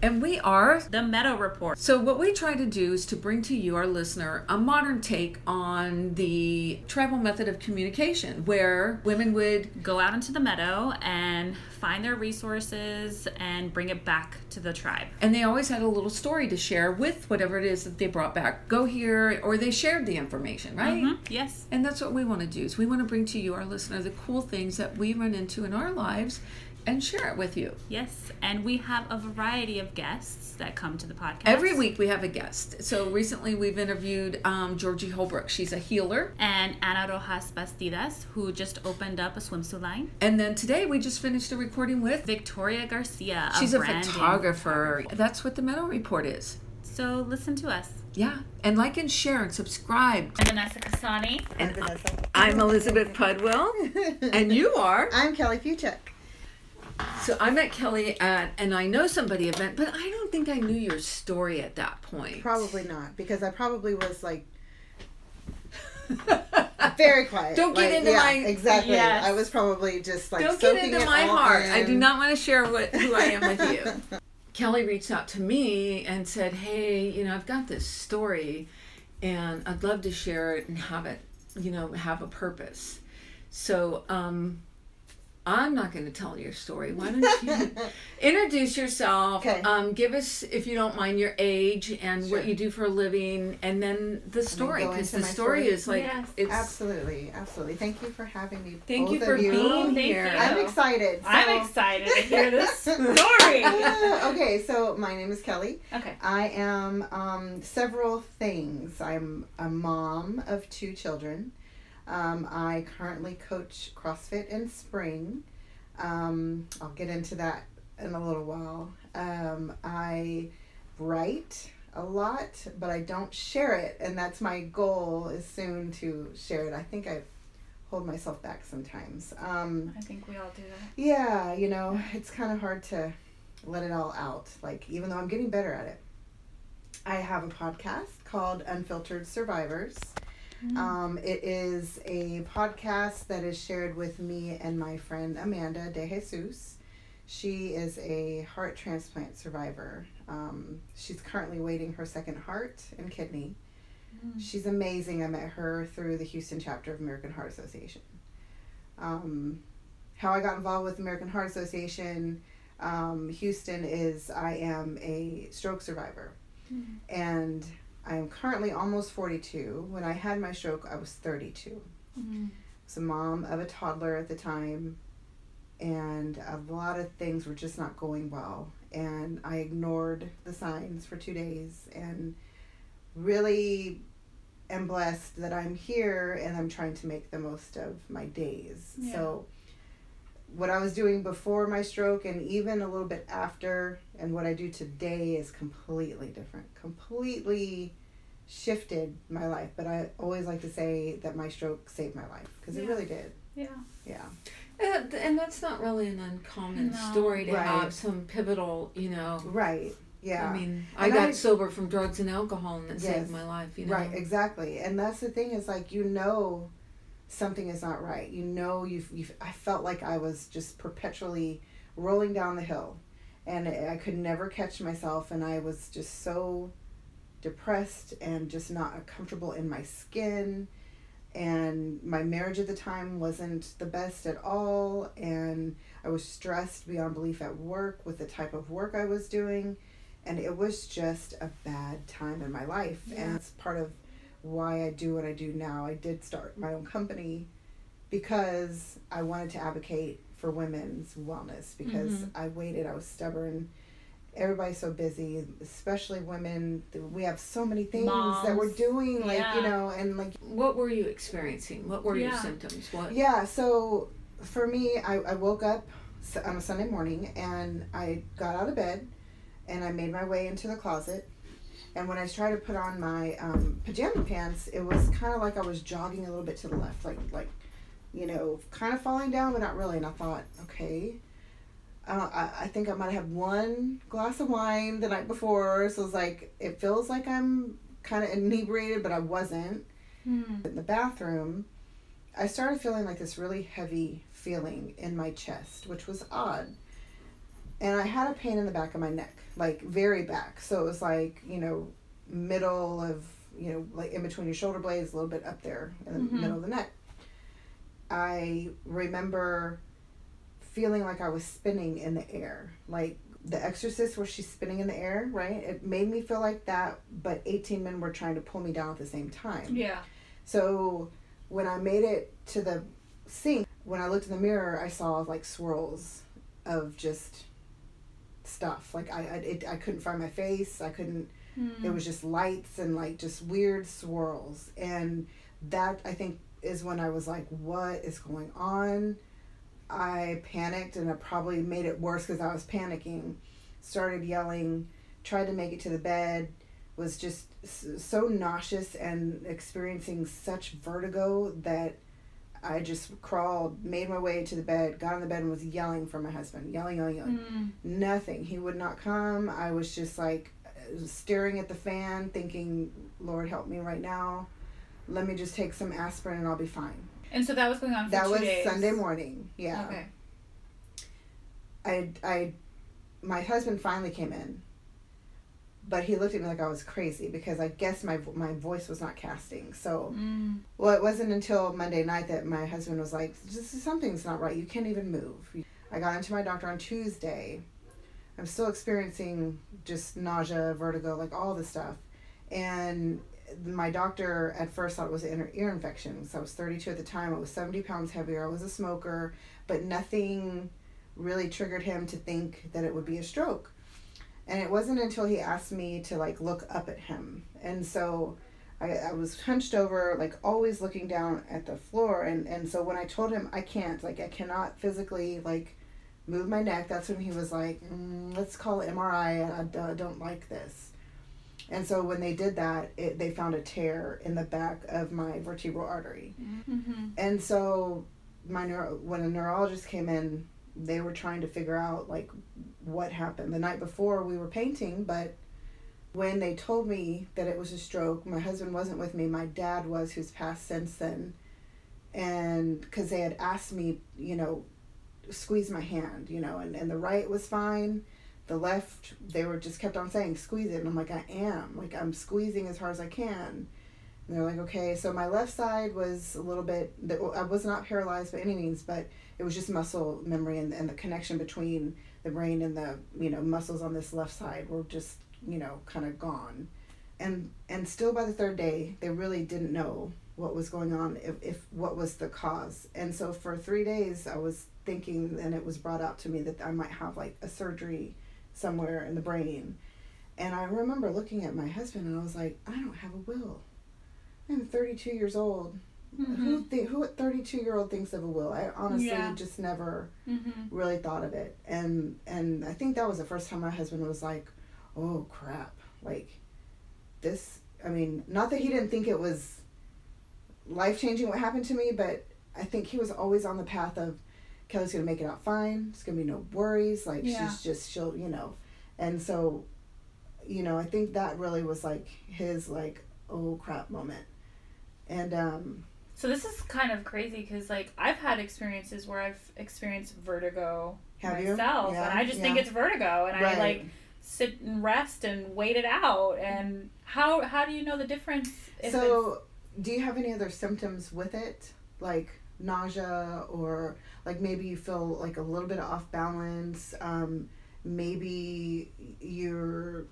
And we are. The Meadow Report. So, what we try to do is to bring to you, our listener, a modern take on the tribal method of communication where women would Go out into the meadow and find their resources and bring it back to the tribe. and they always had a little story to share with whatever it is that they brought back. Go here, or they shared the information, right? Mhm, Yes. And that's what we want to do. Is we want to bring to you, our listener, the cool things that we run into in our lives, and share it with you. Yes. And we have a variety of guests that come to the podcast. Every week we have a guest. So recently we've interviewed um, Georgie Holbrook. She's a healer. And Ana Rojas Bastidas, who just opened up a swimsuit line. And then today we just finished a recording with. Victoria Garcia. She's a branding photographer. That's what the Meadow Report is. So listen to us. Yeah. And like and share and subscribe. I'm Vanessa Casani. And Vanessa. I'm Elizabeth Pudwell. and you are. I'm Kelly Fucheck. So I met Kelly at an I Know Somebody event, but I don't think I knew your story at that point. Probably not, because I probably was like very quiet. Don't get Like, into yeah, my- exactly. Yes. I was probably just like Don't get into it my all heart. I do not want to share what who I am with you. Kelly reached out to me and said, "Hey, you know, I've got this story, and I'd love to share it and have it, you know, have a purpose." So, um, I'm not going to tell your story. Why don't you introduce yourself? Okay. Um, give us, if you don't mind, your age and Sure. what you do for a living, and then the story, because the story story? is like Yes. it's. Absolutely, absolutely. Thank you for having me. Thank you for of you. being Thank here. you. I'm excited. I'm excited to hear this story. okay, so my name is Kelly. okay. I am um, several things. I'm a mom of two children. Um, I currently coach CrossFit in spring. Um, I'll get into that in a little while. Um, I write a lot, but I don't share it, and that's my goal is soon to share it. I think I hold myself back sometimes. Um, I think we all do that. yeah, you know, it's kind of hard to let it all out. Like, even though I'm getting better at it, I have a podcast called Unfiltered Survivors. Um, it is a podcast that is shared with me and my friend Amanda De Jesus. She is a heart transplant survivor. Um, she's currently waiting her second heart and kidney. She's amazing. I met her through the Houston chapter of American Heart Association. Um, how I got involved with American Heart Association, um, Houston is I am a stroke survivor, and I am currently almost forty two. When I had my stroke, I was thirty two. I mm-hmm. was a mom of a toddler at the time, and a lot of things were just not going well. And I ignored the signs for two days, and really am blessed that I'm here and I'm trying to make the most of my days. Yeah. So, what I was doing before my stroke and even a little bit after, and what I do today is completely different. Completely shifted my life. But I always like to say that my stroke saved my life because it really did. Yeah. Yeah. And, and that's not really an uncommon No. story to Right. have some pivotal, you know. Right. Yeah. I mean, I And got I- sober from drugs and alcohol, and it Yes. saved my life. You know, Right, exactly. And that's the thing is like you know something is not right. You know you've, you've I felt like I was just perpetually rolling down the hill. And I could never catch myself and I was just so depressed and just not comfortable in my skin. And my marriage at the time wasn't the best at all and I was stressed beyond belief at work with the type of work I was doing. And it was just a bad time in my life. And it's part of why I do what I do now. I did start my own company because I wanted to advocate for women's wellness because Mhm. I waited, I was stubborn. Everybody's so busy, especially women. We have so many things that we're doing, like, you know, and like What were you experiencing? What were your symptoms? What? yeah, so for me, I, I woke up on a Sunday morning and I got out of bed and I made my way into the closet. And when I tried to put on my um, pajama pants, it was kind of like I was jogging a little bit to the left, like like, you know, kind of falling down, but not really. And I thought, okay, uh, I, I think I might have one glass of wine the night before, so it's like it feels like I'm kind of inebriated, but I wasn't in the bathroom, I started feeling like this really heavy feeling in my chest, which was odd. and I had a pain in the back of my neck, like very back. So it was like you know, middle of you know, like in between your shoulder blades, a little bit up there in the Mhm. middle of the neck. I remember feeling like I was spinning in the air, like The Exorcist, where she's spinning in the air, right? It made me feel like that, but 18 men were trying to pull me down at the same time. Yeah. So when I made it to the sink, when I looked in the mirror, I saw like swirls of just stuff. Like I, I, it, I couldn't find my face. I couldn't. Mm. It was just lights and like just weird swirls, and that I think is when I was like, "What is going on?" I panicked, and it probably made it worse because I was panicking. Started yelling, tried to make it to the bed, was just so nauseous and experiencing such vertigo that I just crawled, made my way to the bed, got in the bed, and was yelling for my husband, yelling, yelling, yelling. Mm. Nothing. He would not come. I was just like staring at the fan, thinking, Lord, help me right now. Let me just take some aspirin and I'll be fine. And so that was going on for That was days. Sunday morning. Yeah. Okay. I, I, my husband finally came in, but he looked at me like I was crazy because I guess my my voice was not casting. So, Mm. well, it wasn't until Monday night that my husband was like, "This is something's not right. You can't even move." I got into my doctor on Tuesday. I'm still experiencing just nausea, vertigo, like all the stuff, and my doctor at first thought it was an ear- ear infection. So I was 32 at the time. I was 70 pounds heavier. I was a smoker, but nothing really triggered him to think that it would be a stroke. And it wasn't until he asked me to like look up at him. And so I, I was hunched over, like always looking down at the floor. And, and so when I told him I can't, like I cannot physically like move my neck, that's when he was like, mm, let's call MRI. I don't like this. And so when they did that, it, they found a tear in the back of my vertebral artery. Mm-hmm. And so my neuro, when a neurologist came in, they were trying to figure out like what happened. The night before we were painting, but when they told me that it was a stroke, my husband wasn't with me. My dad was, who's passed since then. And because they had asked me, you know, squeeze my hand, you know, and, and the right was fine. The left, they were just kept on saying, squeeze it. And I'm like, I am. Like, I'm squeezing as hard as I can. And they're like, okay. So my left side was a little bit, I was not paralyzed by any means, but it was just muscle memory and, and the connection between the brain and the, you know, muscles on this left side were just, you know, kind of gone. And, and still by the third day, they really didn't know what was going on, if, if what was the cause. And so for three days, I was thinking, and it was brought out to me that I might have like a surgery somewhere in the brain. And I remember looking at my husband and I was like, I don't have a will. I'm 32 years old. Mm-hmm. Who think who at 32 year old thinks of a will? I honestly Yeah. just never Mm-hmm. really thought of it. And and I think that was the first time my husband was like, "Oh crap." Like this I mean, not that he didn't think it was life-changing what happened to me, but I think he was always on the path of Kelly's going to make it out fine. Going to be no worries. Like Yeah. she's just she'll, you know. And so you know, I think that really was like his like oh crap moment. And um So this is kind of crazy because like I've had experiences where I've experienced vertigo have myself, Yeah, and I just think it's vertigo, and I like sit and rest and wait it out. And how how do you know the difference? If so, do you have any other symptoms with it, like nausea, or like maybe you feel like a little bit off balance? Um, maybe you're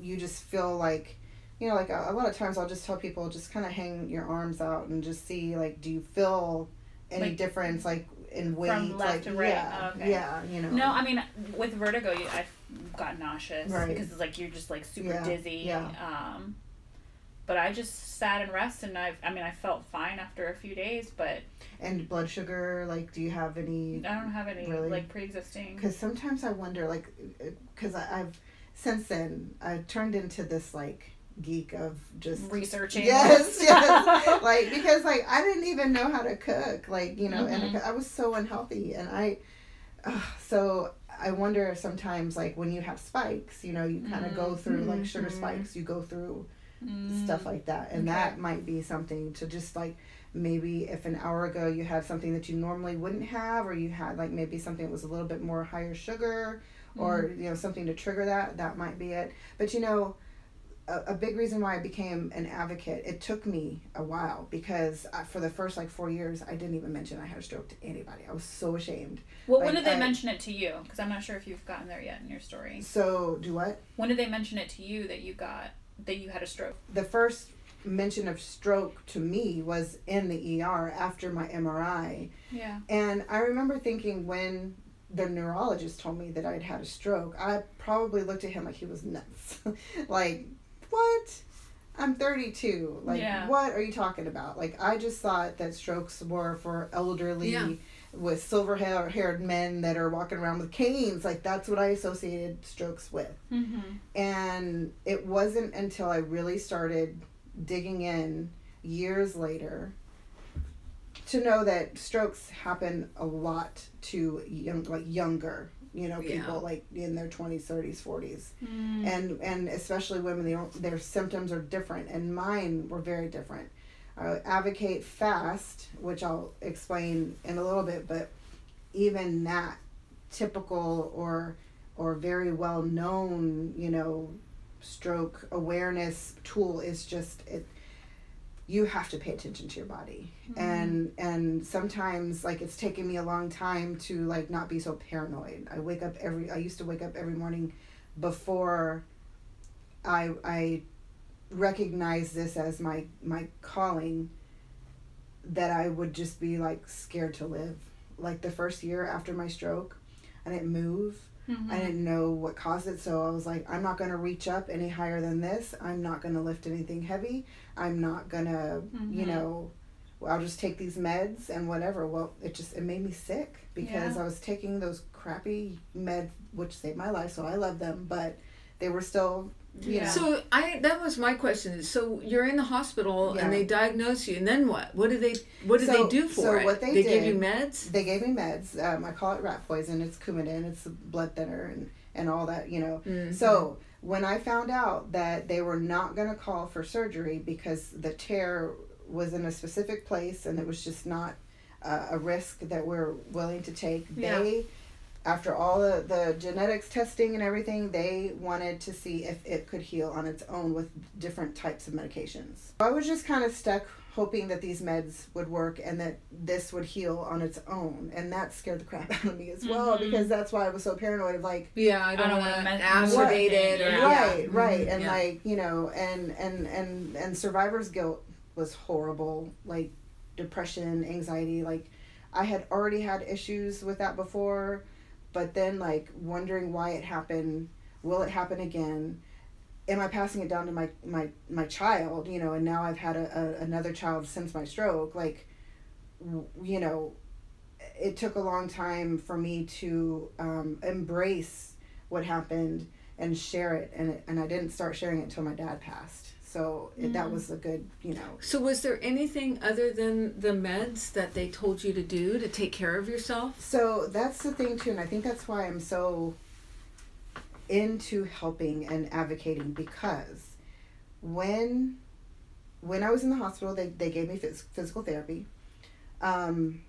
you just feel like you know, like a, a lot of times I'll just tell people just kind of hang your arms out and just see like, do you feel any Like, difference like in weight? from left like, to right? Yeah, Okay. yeah, you know. No, I mean with vertigo, you, I've got nauseous Right. because it's like you're just like super Yeah, dizzy. yeah. Um, but I just sat and rested, and I I mean I felt fine after a few days, but and blood sugar, like, do you have any? I don't have any Really? like pre-existing. Because sometimes I wonder, like, because I've since then I turned into this like geek of just researching. Yes, yes. like because like I didn't even know how to cook, like you know, and Mhm. I was so unhealthy, and I, uh, so I wonder if sometimes like when you have spikes, you know, you kind of go through like sugar Mhm. spikes, you go through Mm. stuff like that, and Okay. that might be something to just like maybe if an hour ago you had something that you normally wouldn't have, or you had like maybe something that was a little bit more higher sugar, or Mm-hmm. you know something to trigger that that might be it but you know a, a big reason why i became an advocate it took me a while because I, for the first like four years i didn't even mention i had a stroke to anybody i was so ashamed Well, Like, when did they I- mention it to you? Because I'm not sure if you've gotten there yet in your story. so do what When did they mention it to you that you got that you had a stroke? the first mention of stroke to me was in the er after my mri Yeah. And I remember thinking when the neurologist told me that I'd had a stroke, I probably looked at him like he was nuts. like, what? I'm 32. Like, Yeah. what are you talking about? Like, I just thought that strokes were for elderly Yeah. with silver hair- haired men that are walking around with canes. Like, that's what I associated strokes with. Mm-hmm. And it wasn't until I really started digging in years later to know that strokes happen a lot to young, like younger, you know, people Yeah. like in their 20s, 30s, 40s. Mm. And and especially women, they don't, their symptoms are different and mine were very different. I advocate fast, which I'll explain in a little bit, but even that typical or or very well known, you know, stroke awareness tool is just it you have to pay attention to your body. Hmm. And and sometimes like it's taken me a long time to like not be so paranoid. I wake up every i used to wake up every morning before i i recognize this as my my calling that i would just be like scared to live. Like the first year after my stroke i didn't move Mhm. I didn't know what caused it, so I was like, I'm not going to reach up any higher than this. I'm not going to lift anything heavy. I'm not going to, you Mhm. know, I'll just take these meds and whatever. Well, it just it made me sick because Yeah. I was taking those crappy meds which saved my life, so I love them, but they were still, you Yeah. So I that was my question. So you're in the hospital Yeah. and they diagnose you, and then what? What do they What do So- they do for so it? what they give you meds. they gave me meds. Um, I call it rat poison. It's Coumadin. It's a blood thinner and, and all that, you know. Mhm. So when I found out that they were not going to call for surgery because the tear was in a specific place and it was just not uh, a risk that we're willing to take, Yeah. they, after all the, the genetics testing and everything, they wanted to see if it could heal on its own with different types of medications. I was just kind of stuck hoping that these meds would work and that this would heal on its own. And that scared the crap out of me as well Mhm. because that's why I was so paranoid of like, Yeah, I don't, don't want to wanna mess- aggravate it. Or, Yeah. right yeah. right Mhm, and yeah. like you know and and and and survivor's guilt was horrible like depression anxiety like i had already had issues with that before but then like wondering why it happened will it happen again am i passing it down to my my my child you know and now i've had a, a another child since my stroke like you know it took a long time for me to um, embrace what happened and share it and it, and I didn't start sharing it until my dad passed. So it, that Mm. was a good, you know. So was there anything other than the meds that they told you to do to take care of yourself? So that's the thing too, and I think that's why I'm so into helping and advocating because when when I was in the hospital, they, they gave me phys- physical therapy. Um,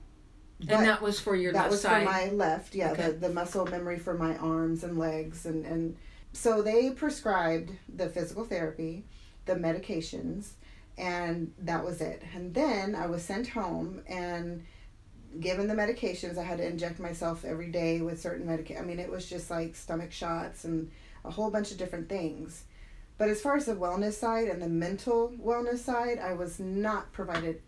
and that was for your that left was side. for my left yeah Okay. the, the muscle memory for my arms and legs and and so they prescribed the physical therapy the medications and that was it and then i was sent home and given the medications i had to inject myself every day with certain medica i mean it was just like stomach shots and a whole bunch of different things but as far as the wellness side and the mental wellness side i was not provided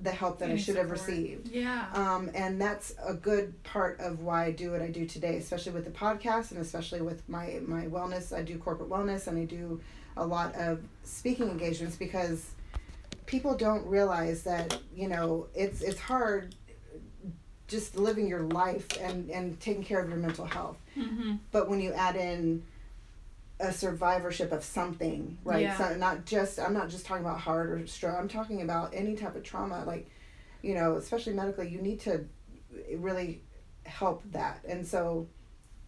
the help that i Any should have received Yeah. um, and that's a good part of why I do what I do today, especially with the podcast and especially with my, my wellness. I do corporate wellness and I do a lot of speaking engagements because people don't realize that, you know, it's, it's hard just living your life and, and taking care of your mental health. Mm-hmm. But when you add in a survivorship of something, right? Yeah. So not just I'm not just talking about heart or stroke. I'm talking about any type of trauma, like you know, especially medically. You need to really help that, and so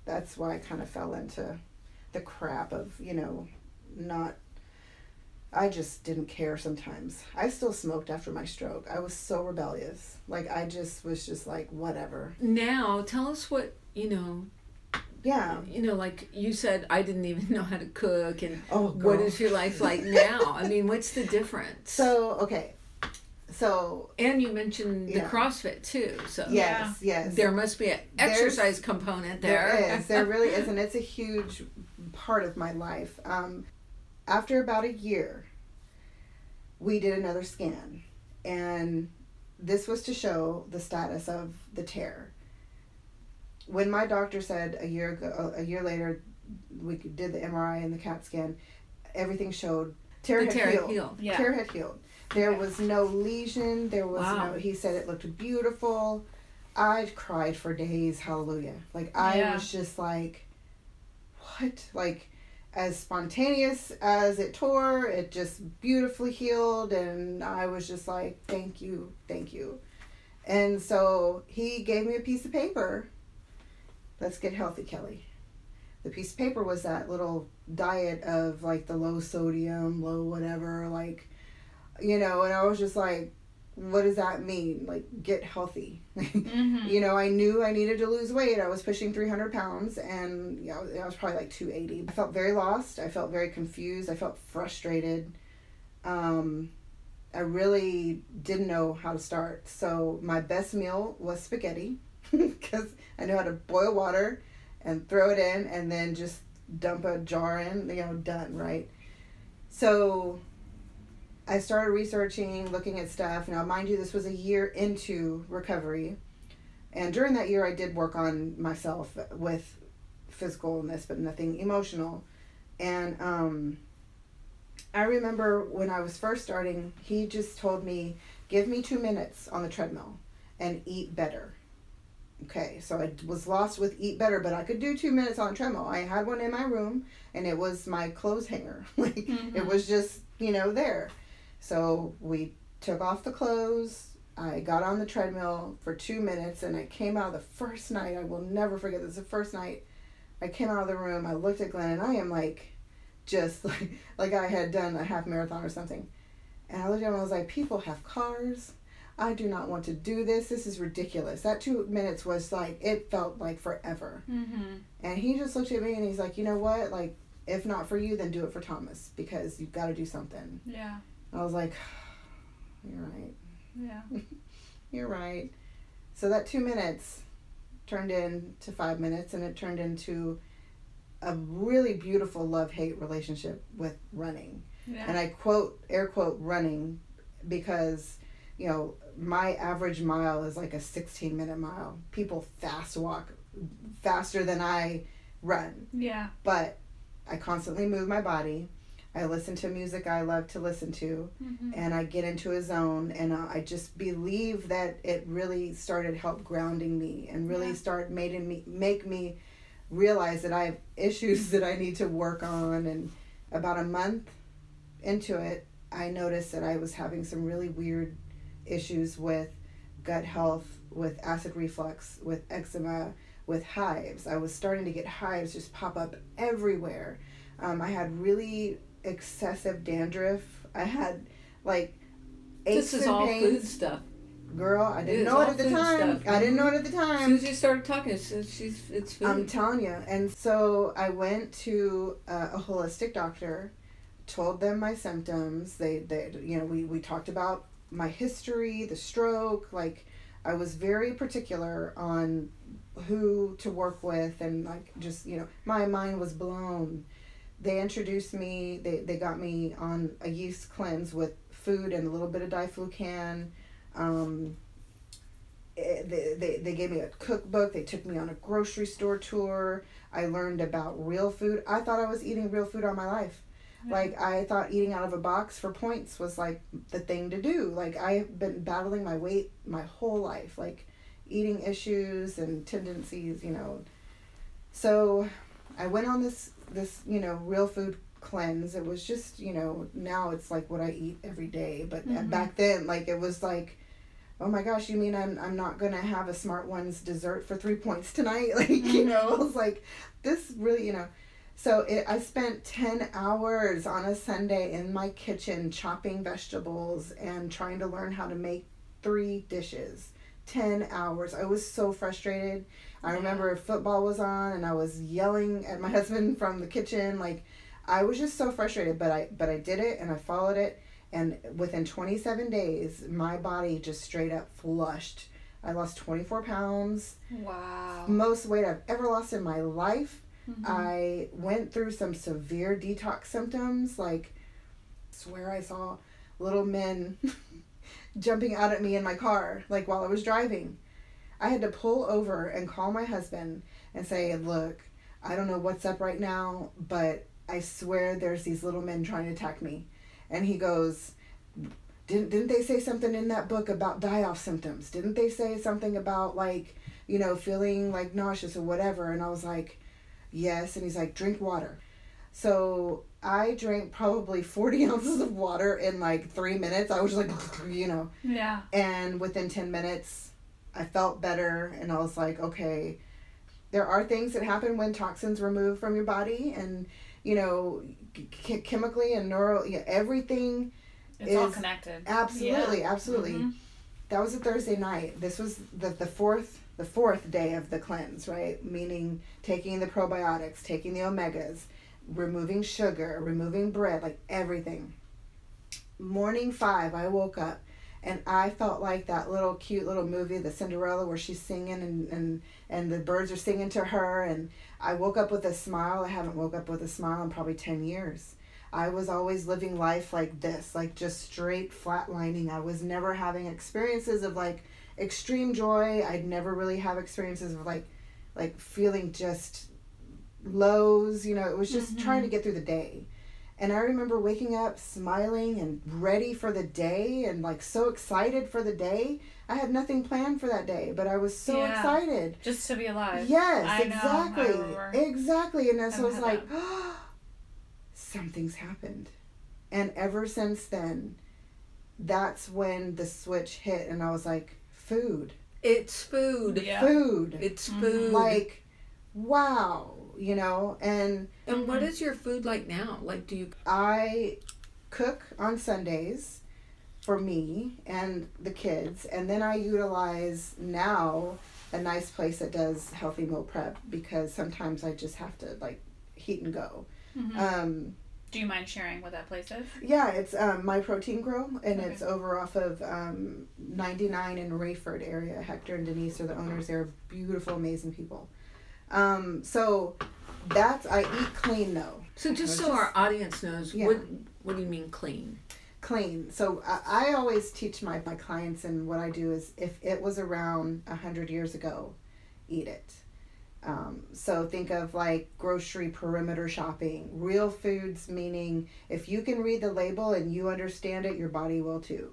that's why I kind of fell into the crap of you know not. I just didn't care sometimes. I still smoked after my stroke. I was so rebellious. Like I just was just like whatever. now tell us what you know Yeah. You know, like you said, I didn't even know how to cook, and Oh, what is your life like now? I mean, what's the difference? So okay, so and you mentioned the Yeah. CrossFit too, so yes, yes, there must be an There's- exercise component there. There is. There really is, and it's a huge part of my life. Um, after about a year, we did another scan, and this was to show the status of the tear. When my doctor said a year ago, uh, a year later, we did the MRI and the CAT scan, everything showed tear the had tear healed. healed. Yeah. Tear had healed. There Okay. was no lesion. There was Wow. no. He said it looked beautiful. I cried for days. Hallelujah! Like I Yeah. was just like, what? Like, as spontaneous as it tore, it just beautifully healed, and I was just like, thank you, thank you. And so he gave me a piece of paper. Let's get healthy, Kelly. The piece of paper was that little diet of like the low sodium, low whatever, like, you know, and I was just like, what does that mean? Like, get healthy. Mm-hmm. you know, I knew I needed to lose weight. I was pushing 300 pounds and you know, I was probably like 280. I felt very lost. I felt very confused. I felt frustrated. Um, I really didn't know how to start. So my best meal was spaghetti because I knew how to boil water and throw it in and then just dump a jar in, you know, done, right? So I started researching, looking at stuff. Now, mind you, this was a year into recovery. And during that year, I did work on myself with physical illness, but nothing emotional. And um, I remember when I was first starting, he just told me, give me two minutes on the treadmill and eat better. Okay, so I was lost with eat better, but I could do two minutes on treadmill. I had one in my room, and it was my clothes hanger. like it Mhm. was just you know there. So we took off the clothes. I got on the treadmill for two minutes, and I came out the first night. I will never forget this. The first night, I came out of the room. I looked at Glenn, and I am like, just like like I had done a half marathon or something. And I looked at him. and I was like, people have cars. I do not want to do this. This is ridiculous. That two minutes was like it felt like forever. Mm-hmm. And he just looked at me and he's like, you know what? Like, if not for you, then do it for Thomas because you've got to do something. Yeah. I was like, you're right. Yeah. You're right. So that two minutes turned into five minutes and it turned into a really beautiful love hate relationship with running. Yeah. And I quote, air quote, running because, you know, my average mile is like a 16 minute mile. People fast walk faster than I run, yeah. but I constantly move my body. I listen to music I love to listen to, Mm-hmm. and I get into a zone, and uh, I just believe that it really started help grounding me and really Yeah. start making me make me realize that I have issues that I need to work on. And about a month into it, I noticed that I was having some really weird issues with gut health, with acid reflux, with eczema, with hives. I was starting to get hives just pop up everywhere. Um, I had really excessive dandruff. I had like aches This is and all pains. food stuff. Girl, I didn't It's know it at the time. stuff. I didn't know it at the As time. soon as you started talking, it's, she's it's food. I'm telling you. And so I went to uh, a holistic doctor, told them my symptoms. They, they, you know, we, we talked about my history, the stroke. Like, I was very particular on who to work with, and like, just you know, my mind was blown. They introduced me. They, they got me on a yeast cleanse with food and a little bit of diflucan. Um, eh, they, they, they gave me a cookbook. They took me on a grocery store tour. I learned about real food. I thought i was eating real food all my life. Like i thought eating out of a box for points was like the thing to do. Like i've been battling my weight my whole life like eating issues and tendencies you know. So i went on this this you know real food cleanse. It was just you know now it's like what i eat every day. But Mhm. back then like it was like oh my gosh you mean i'm i'm not gonna have a smart ones dessert for three points tonight? Like you know i was like this really you know. So it, i spent 10 hours on a sunday in my kitchen chopping vegetables and trying to learn how to make three dishes 10 hours. I was so frustrated. I Yeah. remember football was on and I was yelling at my husband from the kitchen like I was just so frustrated, but I but I did it and I followed it and within 27 days my body just straight up flushed. I lost 24 pounds, Wow. most weight I've ever lost in my life. Mhm. I went through some severe detox symptoms, like swear I saw little men jumping out at me in my car, like while I was driving. I had to pull over and call my husband and say, "Look, I don't know what's up right now, but I swear there's these little men trying to attack me." And he goes, "Didn't didn't they say something in that book about die-off symptoms? Didn't they say something about like, you know, feeling like nauseous or whatever?" And I was like, "Yes." And he's like, "Drink water." So I drank probably 40 ounces of water in like three minutes. I was like, you know, Yeah. and within 10 minutes, I felt better. And I was like, okay, there are things that happen when toxins removed from your body. And, you know, ch- chemically and neural, yeah, everything. It's all Is- connected. Absolutely, absolutely. Mhm. That was a Thursday night. This was the, the fourth the fourth day of the cleanse, right? Meaning taking the probiotics, taking the omegas, removing sugar, removing bread, like everything. Morning five, I woke up and I felt like that little cute little movie, the Cinderella, where she's singing and, and, and the birds are singing to her. And I woke up with a smile. I haven't woke up with a smile in probably 10 years. I was always living life like this, like just straight flatlining. I was never having experiences of like extreme joy. I'd never really have experiences of like like feeling just lows, you know, it was just Mhm. trying to get through the day. And I remember waking up smiling and ready for the day and like so excited for the day. I had nothing planned for that day, but I was so Yeah. excited. Just to be alive. Yes, I know, I exactly. Exactly. And so I was had like, something's happened. And ever since then, that's when the switch hit, and I was like, food, It's food. Yeah. food. It's Mhm. food. Like, wow, you know? And and what is your food like now? Like, do you? I cook on Sundays for me and the kids, and then I utilize now a nice place that does healthy meal prep because sometimes I just have to like heat and go. Mhm. Um, Do you mind sharing what that place is? yeah, it's um, my protein Grill, and Okay. it's over off of um, 99 in Rayford area. Hector and Denise are the owners. They're beautiful, amazing people. Um, so that's I eat clean though. So just so just- our audience knows, Yeah. what what do you mean clean? clean. So I, I always teach my, my clients, and what I do is if it was around a hundred years ago, eat it. Um, so think of like grocery perimeter shopping, real foods, meaning if you can read the label and you understand it, your body will too.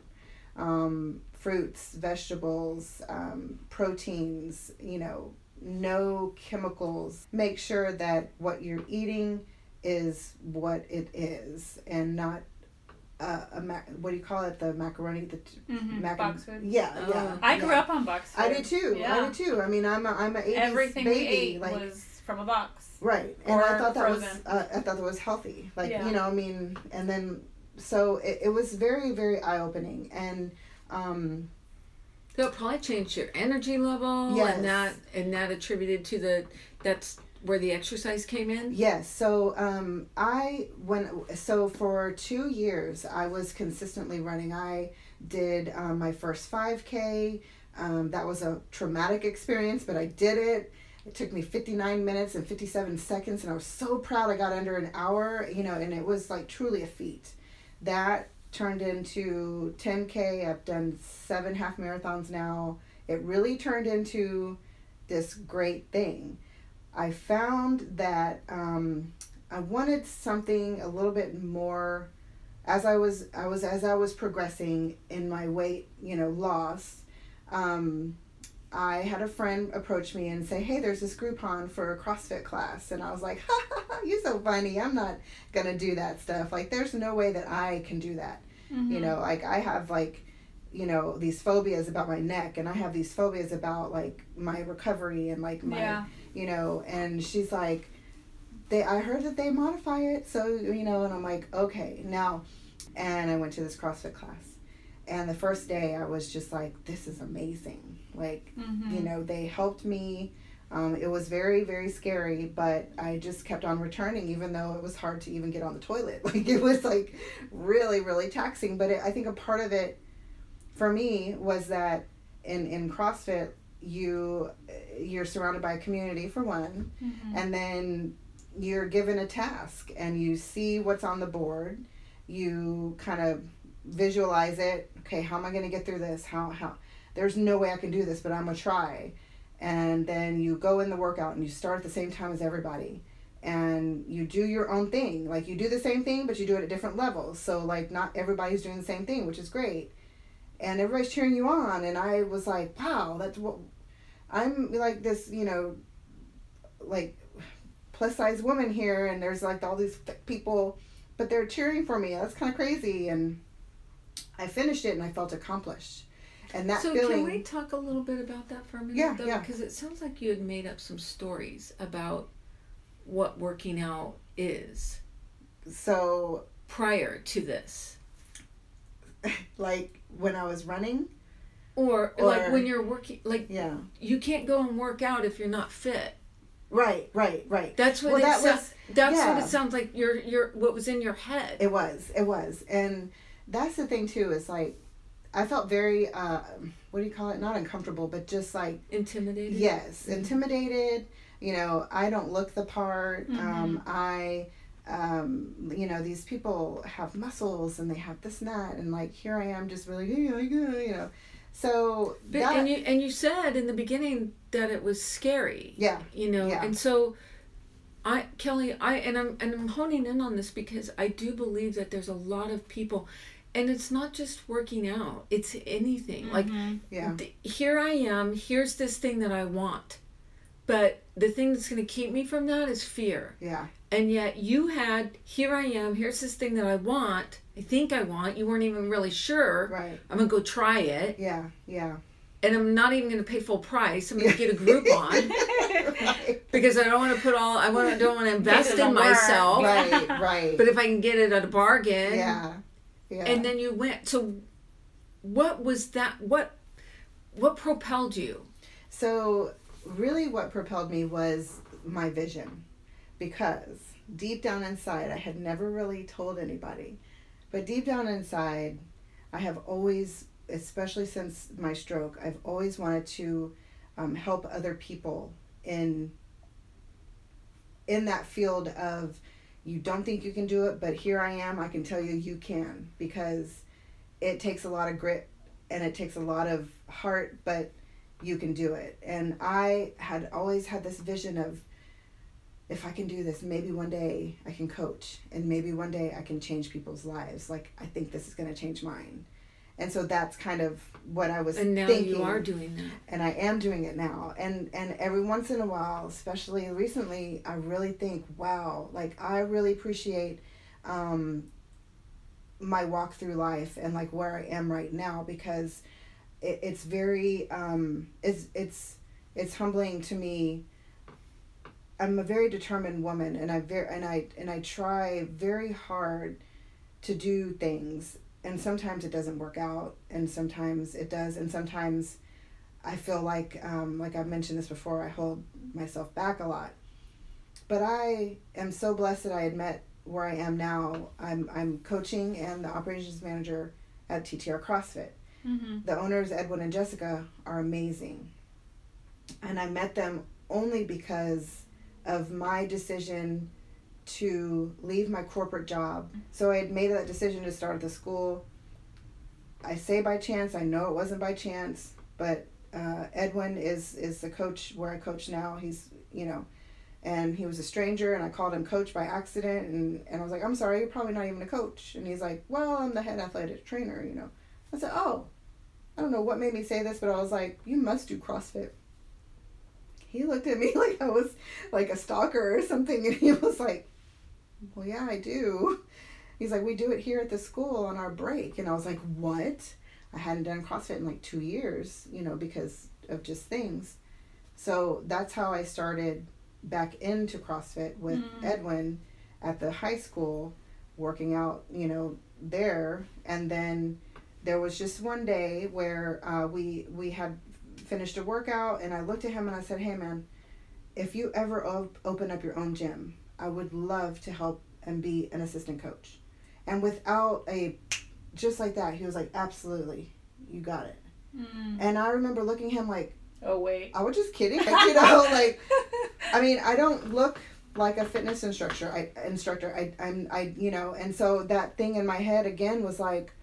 Um, fruits, vegetables, um, proteins, you know, no chemicals. Make sure that what you're eating is what it is and not uh, a mac- what do you call it? The macaroni, the t- Mm-hmm. mac- Box food. Yeah, Oh. yeah. I grew yeah. up on box food. I did too. I did too. I mean, I'm a, I'm a 80s Everything baby. we ate like was from a box. right, and I thought that was uh, I thought that was healthy. Like Yeah. you know, I mean, and then so it, it was very very eye opening, and um, It probably change your energy level, Yes. and that and that attributed to the that's where the exercise came in. Yes. So um, I when so for two years I was consistently running. I did um, my first five k. Um, that was a traumatic experience, but I did it. It took me 59 minutes and 57 seconds, and I was so proud I got under an hour, you know, and it was like truly a feat. That turned into 10K. I've done seven half marathons now. It really turned into this great thing. I found that um, I wanted something a little bit more as I was I was as I was progressing in my weight, you know, loss. Um, I had a friend approach me and say, "Hey, there's this Groupon for a CrossFit class," and I was like, "Ha ha! You're so funny. I'm not gonna do that stuff. Like, there's no way that I can do that. Mm-hmm. You know, like I have like, you know, these phobias about my neck, and I have these phobias about like my recovery and like my, Yeah. you know." And she's like, "They, I heard that they modify it, so you know," and I'm like, "Okay, now," and I went to this CrossFit class. And the first day, I was just like, this is amazing. Like, Mhm. you know, they helped me. Um, it was very, very scary, but I just kept on returning, even though it was hard to even get on the toilet. Like, it was like really, really taxing. But it, I think a part of it for me was that in, in CrossFit, you you're surrounded by a community for one Mhm. and then you're given a task and you see what's on the board you kind of visualize it okay how am i going to get through this how how there's no way i can do this but i'm going to try and then you go in the workout and you start at the same time as everybody. And you do your own thing. Like you do the same thing but you do it at different levels. So like not everybody's doing the same thing which is great. And everybody's cheering you on. And i was like wow that's what i'm like this you know like plus size woman here. And there's like all these people but they're cheering for me. That's kind of crazy. And i finished it and i felt accomplished and that so feeling can we talk a little bit about that for a minute Yeah, though? yeah. because it sounds like you had made up some stories about what working out is so prior to this. Like when i was running? Or, like when you're working like yeah. you can't go and work out if you're not fit. Right right right. That's what well it that was that's what it sounds like your your what was in your head. It was. It was. And that's the thing too, is like I felt very uh what do you call it? Not uncomfortable, but just like intimidated yes, intimidated. You know, I don't look the part. Mhm. Um I um you know, these people have muscles and they have this and that and like here I am just really hey, I go, you know. So But, that and you and you said in the beginning that it was scary yeah, you know Yeah. and so i kelly i and i'm and i'm honing in on this because i do believe that there's a lot of people and it's not just working out it's anything like Mhm. yeah. th- here i am here's this thing that i want but the thing that's going to keep me from that is fear Yeah. and yet you had here i am here's this thing that i want i think i want you weren't even really sure Right. i'm going to go try it Yeah. Yeah. and i'm not even going to pay full price i'm going to get a Groupon right. because I don't want to put all I want to don't want to invest in work. myself. Right. Right. But if I can get it at a bargain, yeah. Yeah. And then you went. So, what was that? What what propelled you? So, really, what propelled me was my vision because deep down inside, I had never really told anybody, but deep down inside, I have always, especially since my stroke, I've always wanted to um, help other people in in that field of you don't think you can do it but here i am i can tell you you can because it takes a lot of grit and it takes a lot of heart but you can do it. And i had always had this vision of if i can do this maybe one day i can coach and maybe one day i can change people's lives. Like i think this is going to change mine and so that's kind of what i was And now thinking you are doing that. and I am doing it now. And and every once in a while, especially recently, I really think, wow, like I really appreciate um, my walk through life and like where I am right now because it, it's very um, it's it's it's humbling to me. I'm a very determined woman, and I very and I and I try very hard to do things and sometimes it doesn't work out and sometimes it does and sometimes i feel like um, like i've mentioned this before i hold myself back a lot. But i am so blessed that i had met where i am now. I'm, I'm coaching and the operations manager at ttr crossfit. Mhm. the owners edwin and jessica are amazing. And i met them only because of my decision to leave my corporate job. So i had made that decision to start at the school. I say by chance i know it wasn't by chance but uh, edwin is is the coach where i coach now. He's you know and he was a stranger and i called him coach by accident and, and i was like i'm sorry you're probably not even a coach. And he's like well i'm the head athletic trainer you know. I said oh I don't know what made me say this, but I was like, "You must do CrossFit." He looked at me like I was like a stalker or something, and he was like, "Well, yeah, I do." He's like, "We do it here at the school on our break," and I was like, "What?" I hadn't done CrossFit in like two years, you know, because of just things. So that's how I started back into CrossFit with Mm. Edwin at the high school, working out, you know, there, and then there was just one day where uh, we we had finished a workout and I looked at him and I said, "Hey man, if you ever op- open up your own gym, I would love to help and be an assistant coach." And without a just like that, he was like, "Absolutely, you got it." Mm. And I remember looking at him like, Oh wait. I was just kidding, like, you know, like I mean, I don't look like a fitness instructor. I instructor. I I'm I you know, and so that thing in my head again was like,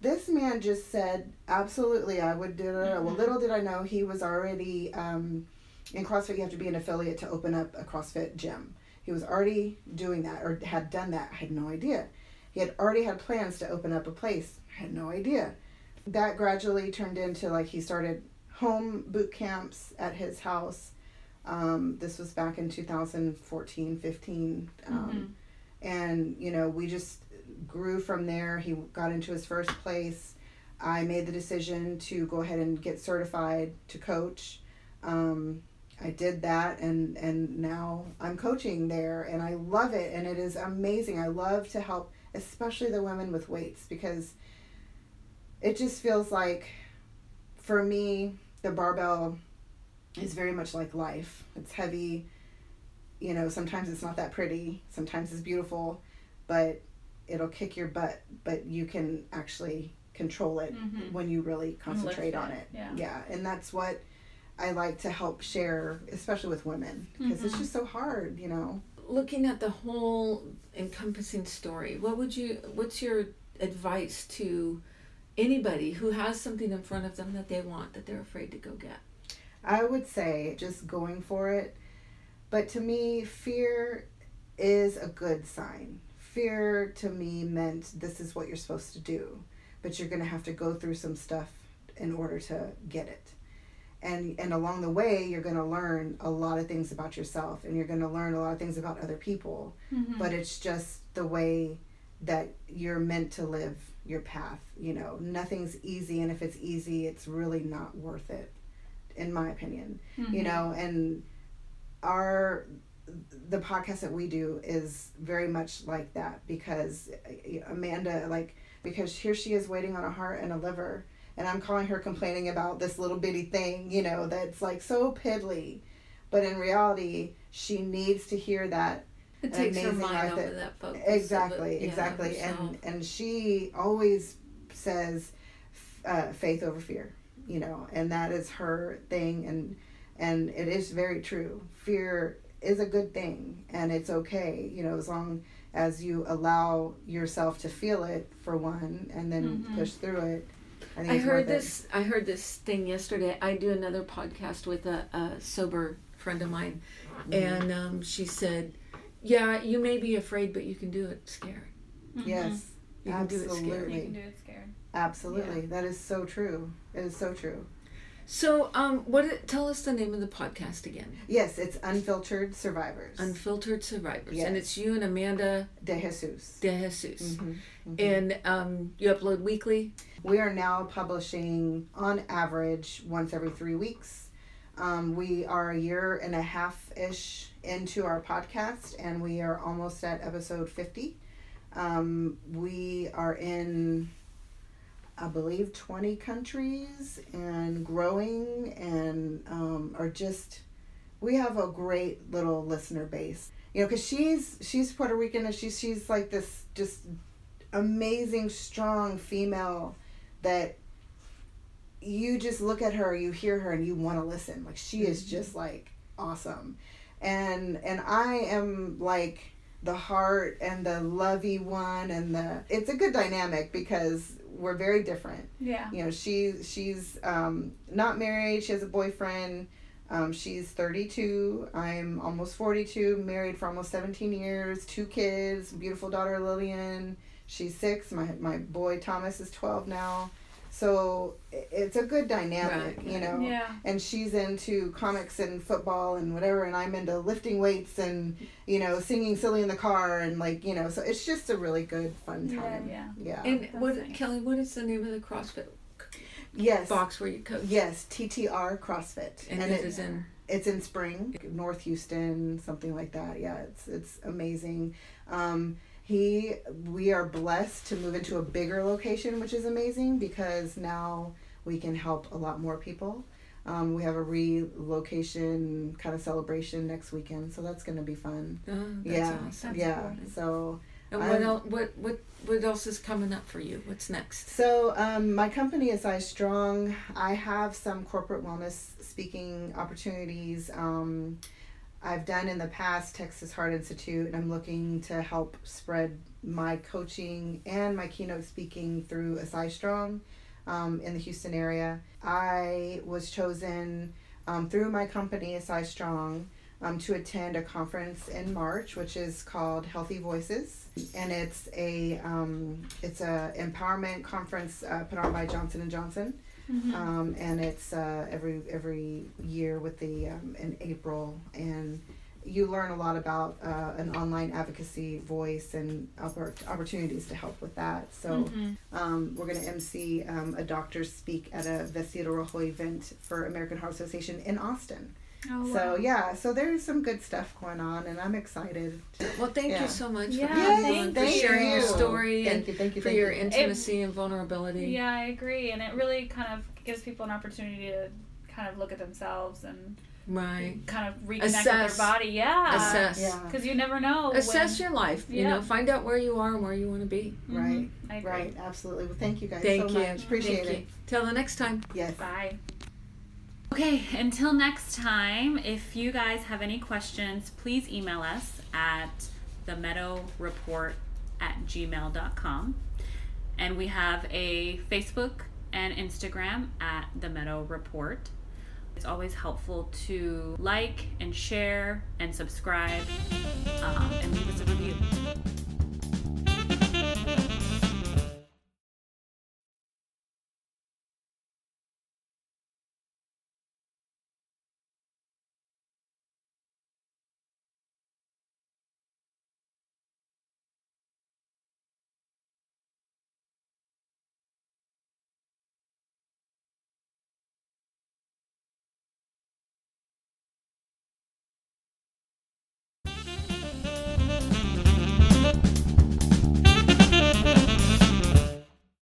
this man just said absolutely I would do it. Well, Mhm. little did I know he was already um, in CrossFit. You have to be an affiliate to open up a CrossFit gym. He was already doing that or had done that. I had no idea. He had already had plans to open up a place. I had no idea. That gradually turned into like he started home boot camps at his house. Um, this was back in 2014, 15. Um, And, you know, we just grew from there. He got into his first place. I made the decision to go ahead and get certified to coach. Um, I did that and, and now I'm coaching there and I love it and it is amazing. I love to help, especially the women with weights because it just feels like for me, the barbell is very much like life. It's heavy. You know, sometimes it's not that pretty, sometimes it's beautiful, but it'll kick your butt, but you can actually control it Mhm. when you really concentrate on it, it. yeah. Yeah, and that's what I like to help share, especially with women, because it's Mhm. just so hard, you know. Looking at the whole encompassing story, what would you? What's your advice to anybody who has something in front of them that they want that they're afraid to go get? I would say just going for it. But to me, fear is a good sign. Fear to me meant this is what you're supposed to do, but you're going to have to go through some stuff in order to get it. And and along the way, you're going to learn a lot of things about yourself and you're going to learn a lot of things about other people, Mhm. but it's just the way that you're meant to live your path, you know. Nothing's easy and if it's easy, it's really not worth it in my opinion you Mhm. know and our the podcast that we do is very much like that because uh, amanda like because here she is waiting on a heart and a liver and i'm calling her complaining about this little bitty thing you know that's like so piddly but in reality she needs to hear that It takes her mind off of that focus. exactly of it, yeah, exactly herself. and and she always says uh, faith over fear you know and that is her thing and and it is very true fear is a good thing and it's okay you know as long as you allow yourself to feel it for one and then Mhm. push through it i think I it's heard worth it. this. I heard this thing yesterday. I do another podcast with a, a sober friend of mine, Mm-hmm. and um, she said, "Yeah, you may be afraid, but you can do it scared. Mhm. yes You can do it scared." You absolutely can do it scared. absolutely that is so true it is so true So, um, what? It, tell us the name of the podcast again. yes it's unfiltered survivors Unfiltered Survivors, Yes. and it's you and Amanda de jesus De Jesus, Mhm, mhm. and um, you upload weekly. We are now publishing on average once every three weeks. Um, we are a year and a half ish into our podcast, and we are almost at episode 50. Um, we are in, I believe, 20 countries and growing, and um, are just, we have a great little listener base. You know, because she's she's Puerto Rican and she's she's like this just amazing, strong female that you just look at her, you hear her, and you want to listen. Like she is just like awesome, and and I am like the heart and the lovey one, and the it's a good dynamic because we're very different. Yeah. You know, she she's um, not married. She has a boyfriend. Um, she's 32. I'm almost 42. Married for almost 17 years. Two kids. Beautiful daughter Lillian. She's six. My my boy Thomas is 12 now. So it's a good dynamic, Right, you know. Yeah. And she's into comics and football and whatever, and I'm into lifting weights and you know singing silly in the car and like you know. So it's just a really good fun time. Yeah. Yeah. And That's what, nice. Kelly? What is the name of the CrossFit yes. box where you coach? Yes, TTR CrossFit, and, and it it, is in. it's in spring, North Houston, something like that. Yeah, it's it's amazing. Um, he we are blessed to move into a bigger location, which is amazing because now we can help a lot more people. Um, we have a relocation kind of celebration next weekend, so that's going to be fun. Oh, yeah, awesome. yeah. important. So And what else, what what what else is coming up for you? What's next? So, um, my company is I Strong. I have some corporate wellness speaking opportunities. Um, I've done in the past Texas Heart Institute, and I'm looking to help spread my coaching and my keynote speaking through Asai Strong um, in the Houston area. I was chosen um, through my company Asai Strong um, to attend a conference in March, which is called Healthy Voices, and it's a um, it's a empowerment conference uh, put on by Johnson and Johnson, um, and it's uh, every every year with the um, in April, and you learn a lot about uh, an online advocacy voice and opportunities to help with that. So Mhm. um, we're going to MC um, a doctor speak at a Vestido Rojo event for American Heart Association in Austin. Oh, So wow. yeah, so there's some good stuff going on, and I'm excited. To, Well, thank Yeah. you so much Yeah, for coming thank for you. sharing your story Thank and you, thank you, for thank your you. intimacy and vulnerability. Yeah, I agree, and it really kind of gives people an opportunity to kind of look at themselves and Right. kind of reconnect Assess. with their body. Yeah, Assess. yeah, because you never know. Assess when, your life. You Yeah. know, find out where you are and where you want to be. Mhm, right, I agree. right, absolutely. Well, thank you guys Thank so you. much. Appreciate Thank it. you. Till the next time. Yes. Bye. Okay, until next time, if you guys have any questions, please email us at the meadow report at gmail.com. And we have a Facebook and Instagram at the meadow report. It's always helpful to like and share and subscribe um, and leave us a review.